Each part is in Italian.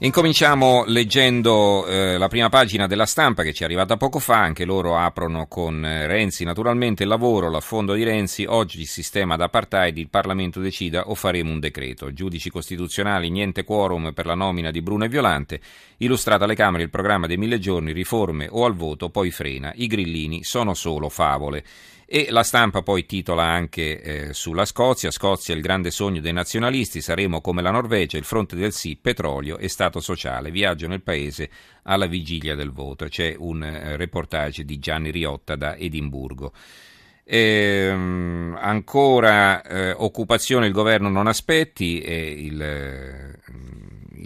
Incominciamo leggendo eh, la prima pagina della stampa che ci è arrivata poco fa, anche loro aprono con eh, Renzi, naturalmente il lavoro, l'affondo di Renzi, oggi il sistema d'apartheid, il Parlamento decida o faremo un decreto. Giudici costituzionali, niente quorum per la nomina di Bruno e Violante, illustrata alle Camere il programma dei mille giorni, riforme o al voto, poi frena, i grillini sono solo favole. E la stampa poi titola anche eh, sulla Scozia, Scozia il grande sogno dei nazionalisti, saremo come la Norvegia, il fronte del sì, petrolio e Stato sociale, viaggio nel paese alla vigilia del voto. C'è un eh, reportage di Gianni Riotta da Edimburgo. Ehm, ancora eh, occupazione il governo non aspetti, il, eh,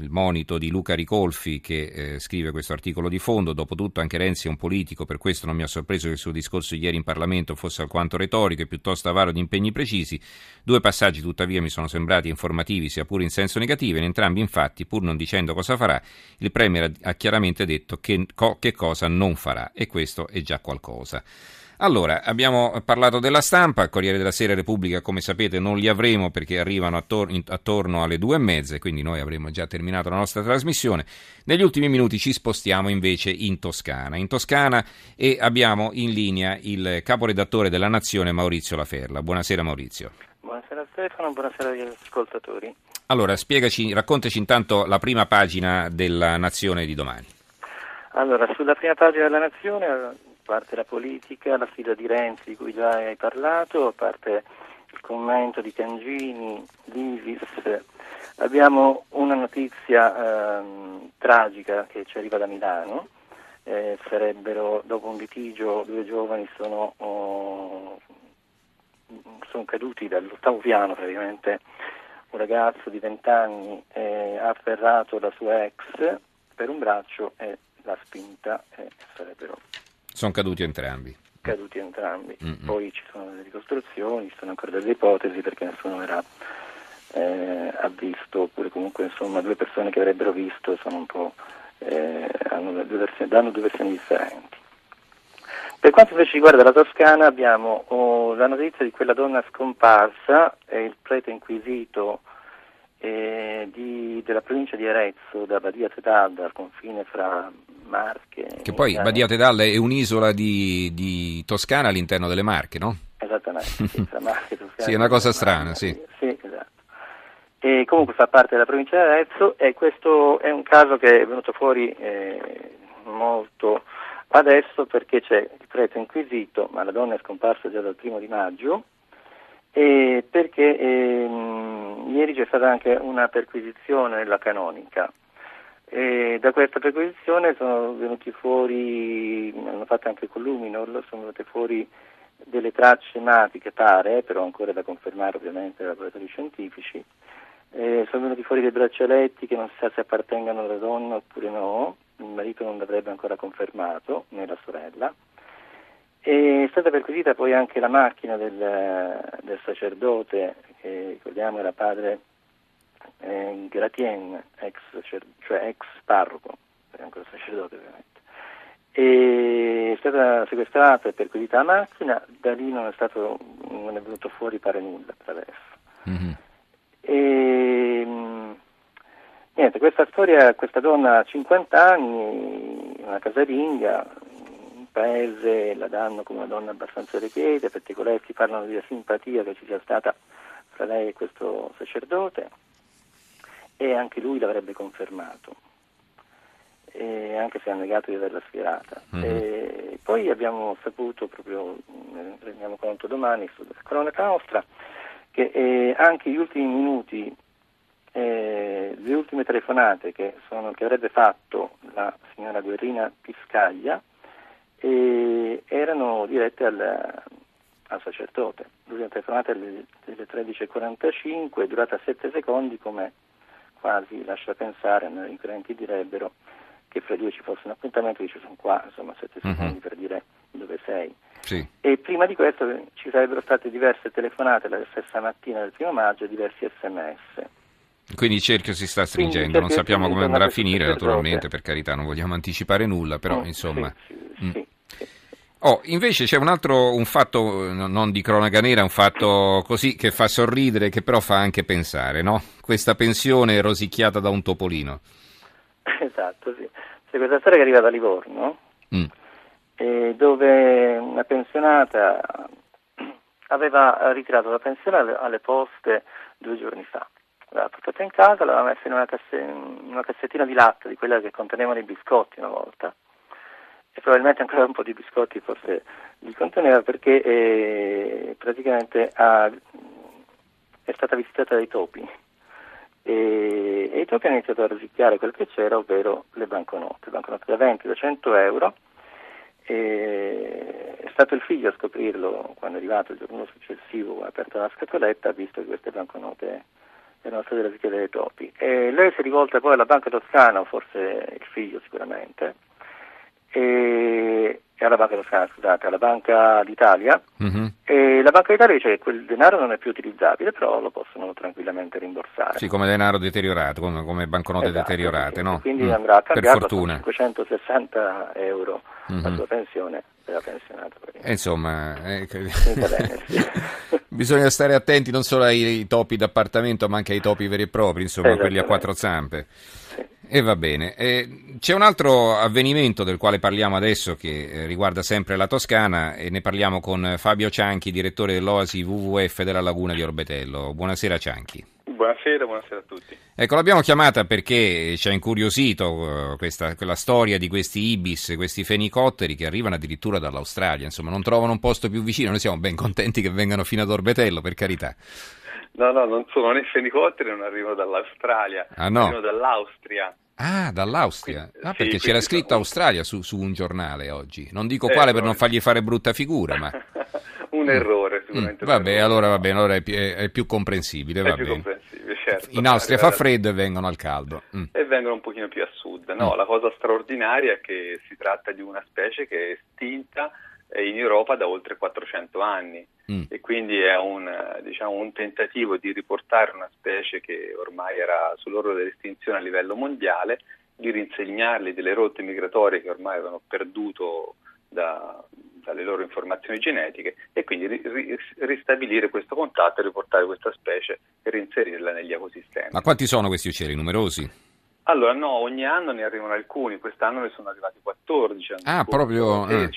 il monito di Luca Ricolfi che eh, scrive questo articolo di fondo. Dopotutto anche Renzi è un politico, per questo non mi ha sorpreso che il suo discorso ieri in Parlamento fosse alquanto retorico e piuttosto avaro di impegni precisi. Due passaggi tuttavia mi sono sembrati informativi, sia pure in senso negativo. In entrambi, infatti, pur non dicendo cosa farà, il Premier ha chiaramente detto che, co- che cosa non farà e questo è già qualcosa. Allora, abbiamo parlato della stampa, Corriere della Sera e Repubblica, come sapete, non li avremo perché arrivano attor- attorno alle due e mezza, quindi noi avremo già terminato la nostra trasmissione. Negli ultimi minuti ci spostiamo invece in Toscana. In Toscana e abbiamo in linea il caporedattore della Nazione, Maurizio Laferla. Buonasera Maurizio. Buonasera Stefano, buonasera agli ascoltatori. Allora, spiegaci, raccontaci intanto la prima pagina della Nazione di domani. Allora, sulla prima pagina della Nazione parte la politica, la sfida di Renzi di cui già hai parlato, a parte il commento di Cangini, l'Ivis, abbiamo una notizia ehm, tragica che ci arriva da Milano. Eh, sarebbero, dopo un litigio, due giovani sono, oh, sono caduti dall'ottavo piano praticamente. Un ragazzo di 20 anni eh, ha afferrato la sua ex per un braccio e l'ha spinta e sarebbero sono caduti entrambi. Caduti entrambi. Mm-hmm. Poi ci sono delle ricostruzioni, ci sono ancora delle ipotesi perché nessuno era, eh, ha visto, oppure comunque insomma due persone che avrebbero visto sono un po', eh, hanno due versioni, danno due versioni differenti. Per quanto invece riguarda la Toscana abbiamo oh, la notizia di quella donna scomparsa, è il prete inquisito eh, di, della provincia di Arezzo, da Badia Tedalda, al confine fra Marche. Che poi Italia. Badia Tedalda è un'isola di, di, Toscana all'interno delle Marche, no? Esattamente, sì, Marche, Toscana, sì è una cosa strana, sì. Sì, esatto. E comunque fa parte della provincia di Arezzo e questo è un caso che è venuto fuori eh, molto adesso perché c'è il prete inquisito, ma la donna è scomparsa già dal primo di maggio, e perché ehm, ieri c'è stata anche una perquisizione nella canonica. E da questa perquisizione sono venuti fuori, hanno fatto anche con Luminol, sono venute fuori delle tracce ematiche, pare, però ancora da confermare ovviamente dai laboratori scientifici. Eh, sono venuti fuori dei braccialetti che non si sa se appartengano alla donna oppure no, il marito non l'avrebbe ancora confermato, né la sorella. E è stata perquisita poi anche la macchina del, del sacerdote, che ricordiamo era padre eh, Gratien, ex, cioè ex parroco, ancora sacerdote ovviamente. È stata sequestrata e perquisita la macchina, da lì non è, stato, non è venuto fuori pare nulla per adesso. Mm-hmm. E, niente, questa storia, questa donna ha 50 anni, una casalinga, paese la danno come una donna abbastanza requieta, perché i colleghi parlano di simpatia che ci sia stata fra lei e questo sacerdote e anche lui l'avrebbe confermato, anche se ha negato di averla sfilata. Mm-hmm. poi abbiamo saputo, proprio ne rendiamo conto domani sulla cronaca nostra, che eh, anche gli ultimi minuti, eh, le ultime telefonate che, sono, che avrebbe fatto la signora Guerrina Piscaglia, e erano dirette al, al sacerdote. L'ultima telefonata alle 13.45, durata 7 secondi, come quasi lascia pensare, i inquirenti direbbero che fra i due ci fosse un appuntamento, dice sono qua, insomma 7 uh-huh. Mhm. secondi per dire dove sei. Sì. E prima di questo ci sarebbero state diverse telefonate la stessa mattina del primo maggio, diversi sms. Quindi il cerchio si sta stringendo, non sappiamo come andrà a finire naturalmente, per carità non vogliamo anticipare nulla, però no, insomma... Sì, sì, mm. sì. Oh, invece c'è un altro un fatto, non di cronaca nera, un fatto così che fa sorridere, che però fa anche pensare, no? Questa pensione rosicchiata da un topolino. Esatto, sì. C'è questa storia che arriva da Livorno, mm. dove una pensionata aveva ritirato la pensione alle poste due giorni fa. L'aveva portata in casa, l'aveva messa in una, casse, in una cassettina di latte, di quella che contenevano i biscotti una volta, e probabilmente ancora un po' di biscotti forse li conteneva perché eh, praticamente ha, è stata visitata dai topi e, e i topi hanno iniziato a rosicchiare quel che c'era, ovvero le banconote, banconote da 20, da 100 euro. E è stato il figlio a scoprirlo quando è arrivato il giorno successivo, ha aperto la scatoletta, ha visto che queste banconote erano state rosicchiate dai topi. E lei si è rivolta poi alla Banca Toscana, forse il figlio sicuramente, e, e alla Banca Toscana, scusate, alla Banca d'Italia. Mm-hmm. E la Banca d'Italia dice che quel denaro non è più utilizzabile, però lo possono tranquillamente rimborsare. Sì, come denaro deteriorato, come, come banconote esatto, deteriorate, sì, no? Quindi mm. andrà a cambiarlo 560 euro mm-hmm. la sua pensione per la pensionata. Eh, insomma, eh, sì. bisogna stare attenti non solo ai topi d'appartamento, ma anche ai topi veri e propri, insomma, quelli a quattro zampe. E va bene. Eh, c'è un altro avvenimento del quale parliamo adesso che eh, riguarda sempre la Toscana e ne parliamo con Fabio Cianchi, direttore dell'Oasi WWF della Laguna di Orbetello. Buonasera Cianchi. Buonasera, buonasera a tutti. Ecco, l'abbiamo chiamata perché ci ha incuriosito uh, questa, quella storia di questi ibis, questi fenicotteri che arrivano addirittura dall'Australia, insomma non trovano un posto più vicino, noi siamo ben contenti che vengano fino ad Orbetello, per carità. No, no, non sono né fenicotteri, non arrivano dall'Australia, ah, no. arrivano dall'Austria. Ah, dall'Austria. Quindi, ah, perché sì, c'era scritto. Australia su, su, un giornale oggi. Non dico eh, quale per non fargli fare brutta figura, ma... un errore, sicuramente. Mm, vabbè, allora va bene, allora è, più, è, è più comprensibile. È più comprensibile certo. In Austria fa freddo e vengono al caldo. Mm. E vengono un pochino più a sud. No, mm. la cosa straordinaria è che si tratta di una specie che è estinta in Europa da oltre 400 anni mm. e quindi è un, diciamo, un, tentativo di riportare una specie che ormai era sull'orlo dell'estinzione a livello mondiale, di rinsegnargli delle rotte migratorie che ormai avevano perduto da, dalle loro informazioni genetiche e quindi ri, ri, ristabilire questo contatto e riportare questa specie e reinserirla negli ecosistemi. Ma quanti sono questi uccelli? Numerosi? Allora no, ogni anno ne arrivano alcuni, quest'anno ne sono arrivati 14. Ah, proprio... Eh.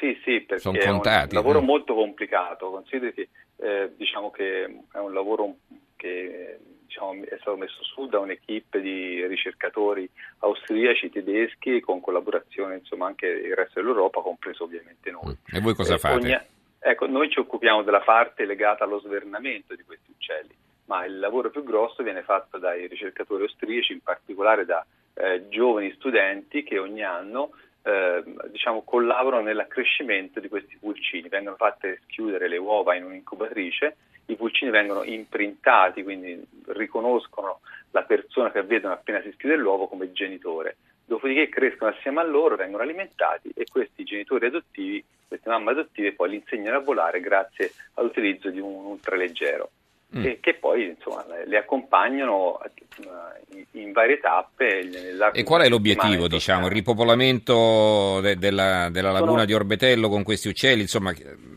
Sì, sì, perché Sono contati, è un lavoro eh. molto complicato. Consideri che, eh, diciamo che è un lavoro che diciamo, è stato messo su da un'equipe di ricercatori austriaci, tedeschi, con collaborazione insomma, anche il resto dell'Europa, compreso ovviamente noi. E voi cosa eh, fate? Ogni, ecco, noi ci occupiamo della parte legata allo svernamento di questi uccelli, ma il lavoro più grosso viene fatto dai ricercatori austriaci, in particolare da eh, giovani studenti che ogni anno eh, diciamo, collaborano nell'accrescimento di questi pulcini, vengono fatte schiudere le uova in un'incubatrice, i pulcini vengono imprintati, quindi riconoscono la persona che vedono appena si schiude l'uovo come genitore, dopodiché crescono assieme a loro, vengono alimentati e questi genitori adottivi, queste mamme adottive poi li insegnano a volare grazie all'utilizzo di un ultraleggero mm. e che poi insomma, le accompagnano eh, in varie tappe. E qual è l'obiettivo? Diciamo, il ripopolamento de- della, della, laguna sono... di Orbetello con questi uccelli, insomma,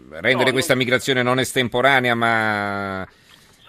rendere no, questa non... migrazione non estemporanea ma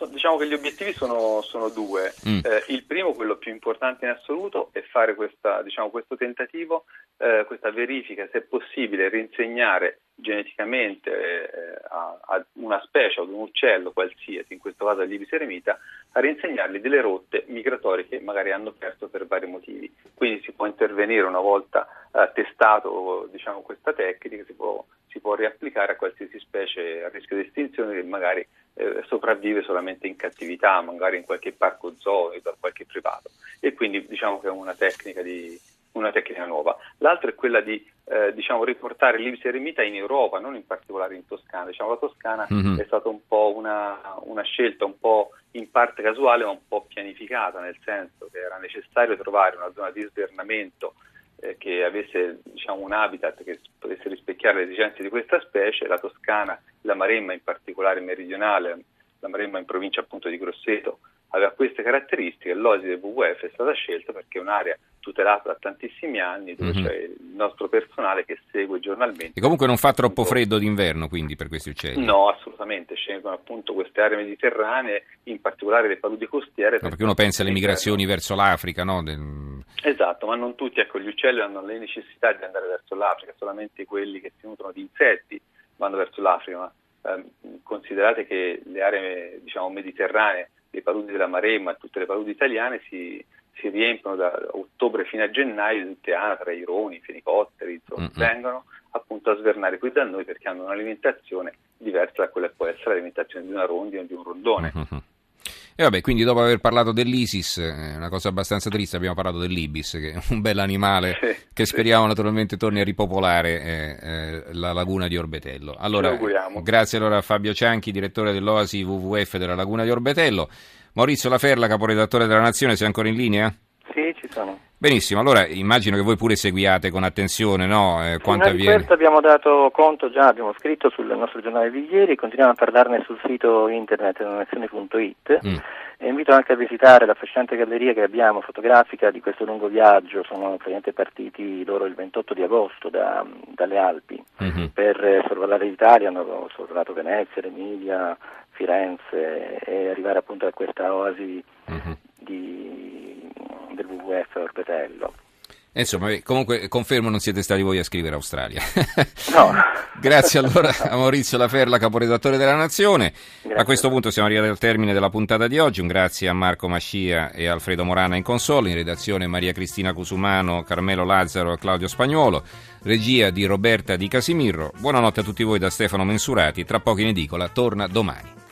diciamo che gli obiettivi sono, sono due. Mm. Eh, il primo, quello più importante in assoluto, è fare questa, diciamo, questo tentativo, eh, questa verifica, se è possibile, rinsegnare geneticamente eh, a, a, una specie, ad un uccello qualsiasi, in questo caso all'ibis eremita, a rinsegnargli delle rotte migratorie che magari hanno perso per vari motivi. Quindi si può intervenire una volta eh, testato diciamo, questa tecnica, si può, si può riapplicare a qualsiasi specie a rischio di estinzione che magari eh, sopravvive solamente in cattività, magari in qualche parco zoo o da qualche privato. E quindi diciamo che è una tecnica, di, una tecnica nuova. L'altra è quella di eh, diciamo, riportare l'Ibis eremita in Europa, non in particolare in Toscana. Diciamo, la Toscana mm-hmm. è stata un po' una, una scelta un po' in parte casuale ma un po' pianificata, nel senso che era necessario trovare una zona di svernamento eh, che avesse diciamo, un habitat che potesse rispecchiare le esigenze di questa specie, la Toscana, la Maremma in particolare meridionale, la Maremma in provincia appunto di Grosseto, aveva queste caratteristiche, l'osi del WWF è stata scelta perché è un'area tutelato da tantissimi anni, dove mm-hmm. c'è il nostro personale che segue giornalmente. E comunque non fa troppo freddo d'inverno quindi per questi uccelli? No, assolutamente, scelgono appunto queste aree mediterranee, in particolare le paludi costiere. No, perché uno pensa alle migrazioni verso l'Africa, no? Del... Esatto, ma non tutti, ecco, gli uccelli hanno le necessità di andare verso l'Africa, solamente quelli che si nutrono di insetti vanno verso l'Africa, ma eh, considerate che le aree diciamo, mediterranee, le paludi della Maremma tutte le paludi italiane si si riempiono da ottobre fino a gennaio di tutte anatre, i roni, i fenicotteri, insomma, vengono appunto a svernare qui da noi perché hanno un'alimentazione diversa da quella che può essere l'alimentazione di una rondine o di un rondone. Mm-hmm. E vabbè, quindi dopo aver parlato dell'ISIS, è una cosa abbastanza triste, abbiamo parlato dell'Ibis, che è un bell'animale sì, che speriamo sì. naturalmente torni a ripopolare eh, eh, la laguna di Orbetello. Allora, grazie allora a Fabio Cianchi, direttore dell'Oasi WWF della laguna di Orbetello. Maurizio Laferla, caporedattore della Nazione, sei ancora in linea? Sì, ci sono. Benissimo, allora immagino che voi pure seguiate con attenzione no? eh, quanto avviene. Di questo abbiamo dato conto già, abbiamo scritto sul nostro giornale di ieri continuiamo a parlarne sul sito internet nazione.it mm. e invito anche a visitare l'affascinante galleria che abbiamo fotografica di questo lungo viaggio, sono praticamente partiti loro il 28 di agosto da, dalle Alpi mm-hmm. per sorvolare l'Italia, hanno sorvolato Venezia, l'Emilia, Firenze e arrivare appunto a questa oasi uh-huh. di, del WWF Orbetello. Eh, insomma, comunque confermo non siete stati voi a scrivere Australia. No. Grazie allora a Maurizio Laferla, caporedattore della Nazione. Grazie. A questo punto siamo arrivati al termine della puntata di oggi. Un grazie a Marco Mascia e Alfredo Morana in console, in redazione Maria Cristina Cusumano, Carmelo Lazzaro e Claudio Spagnuolo, regia di Roberta Di Casimirro. Buonanotte a tutti voi da Stefano Mensurati. Tra poco in edicola torna domani.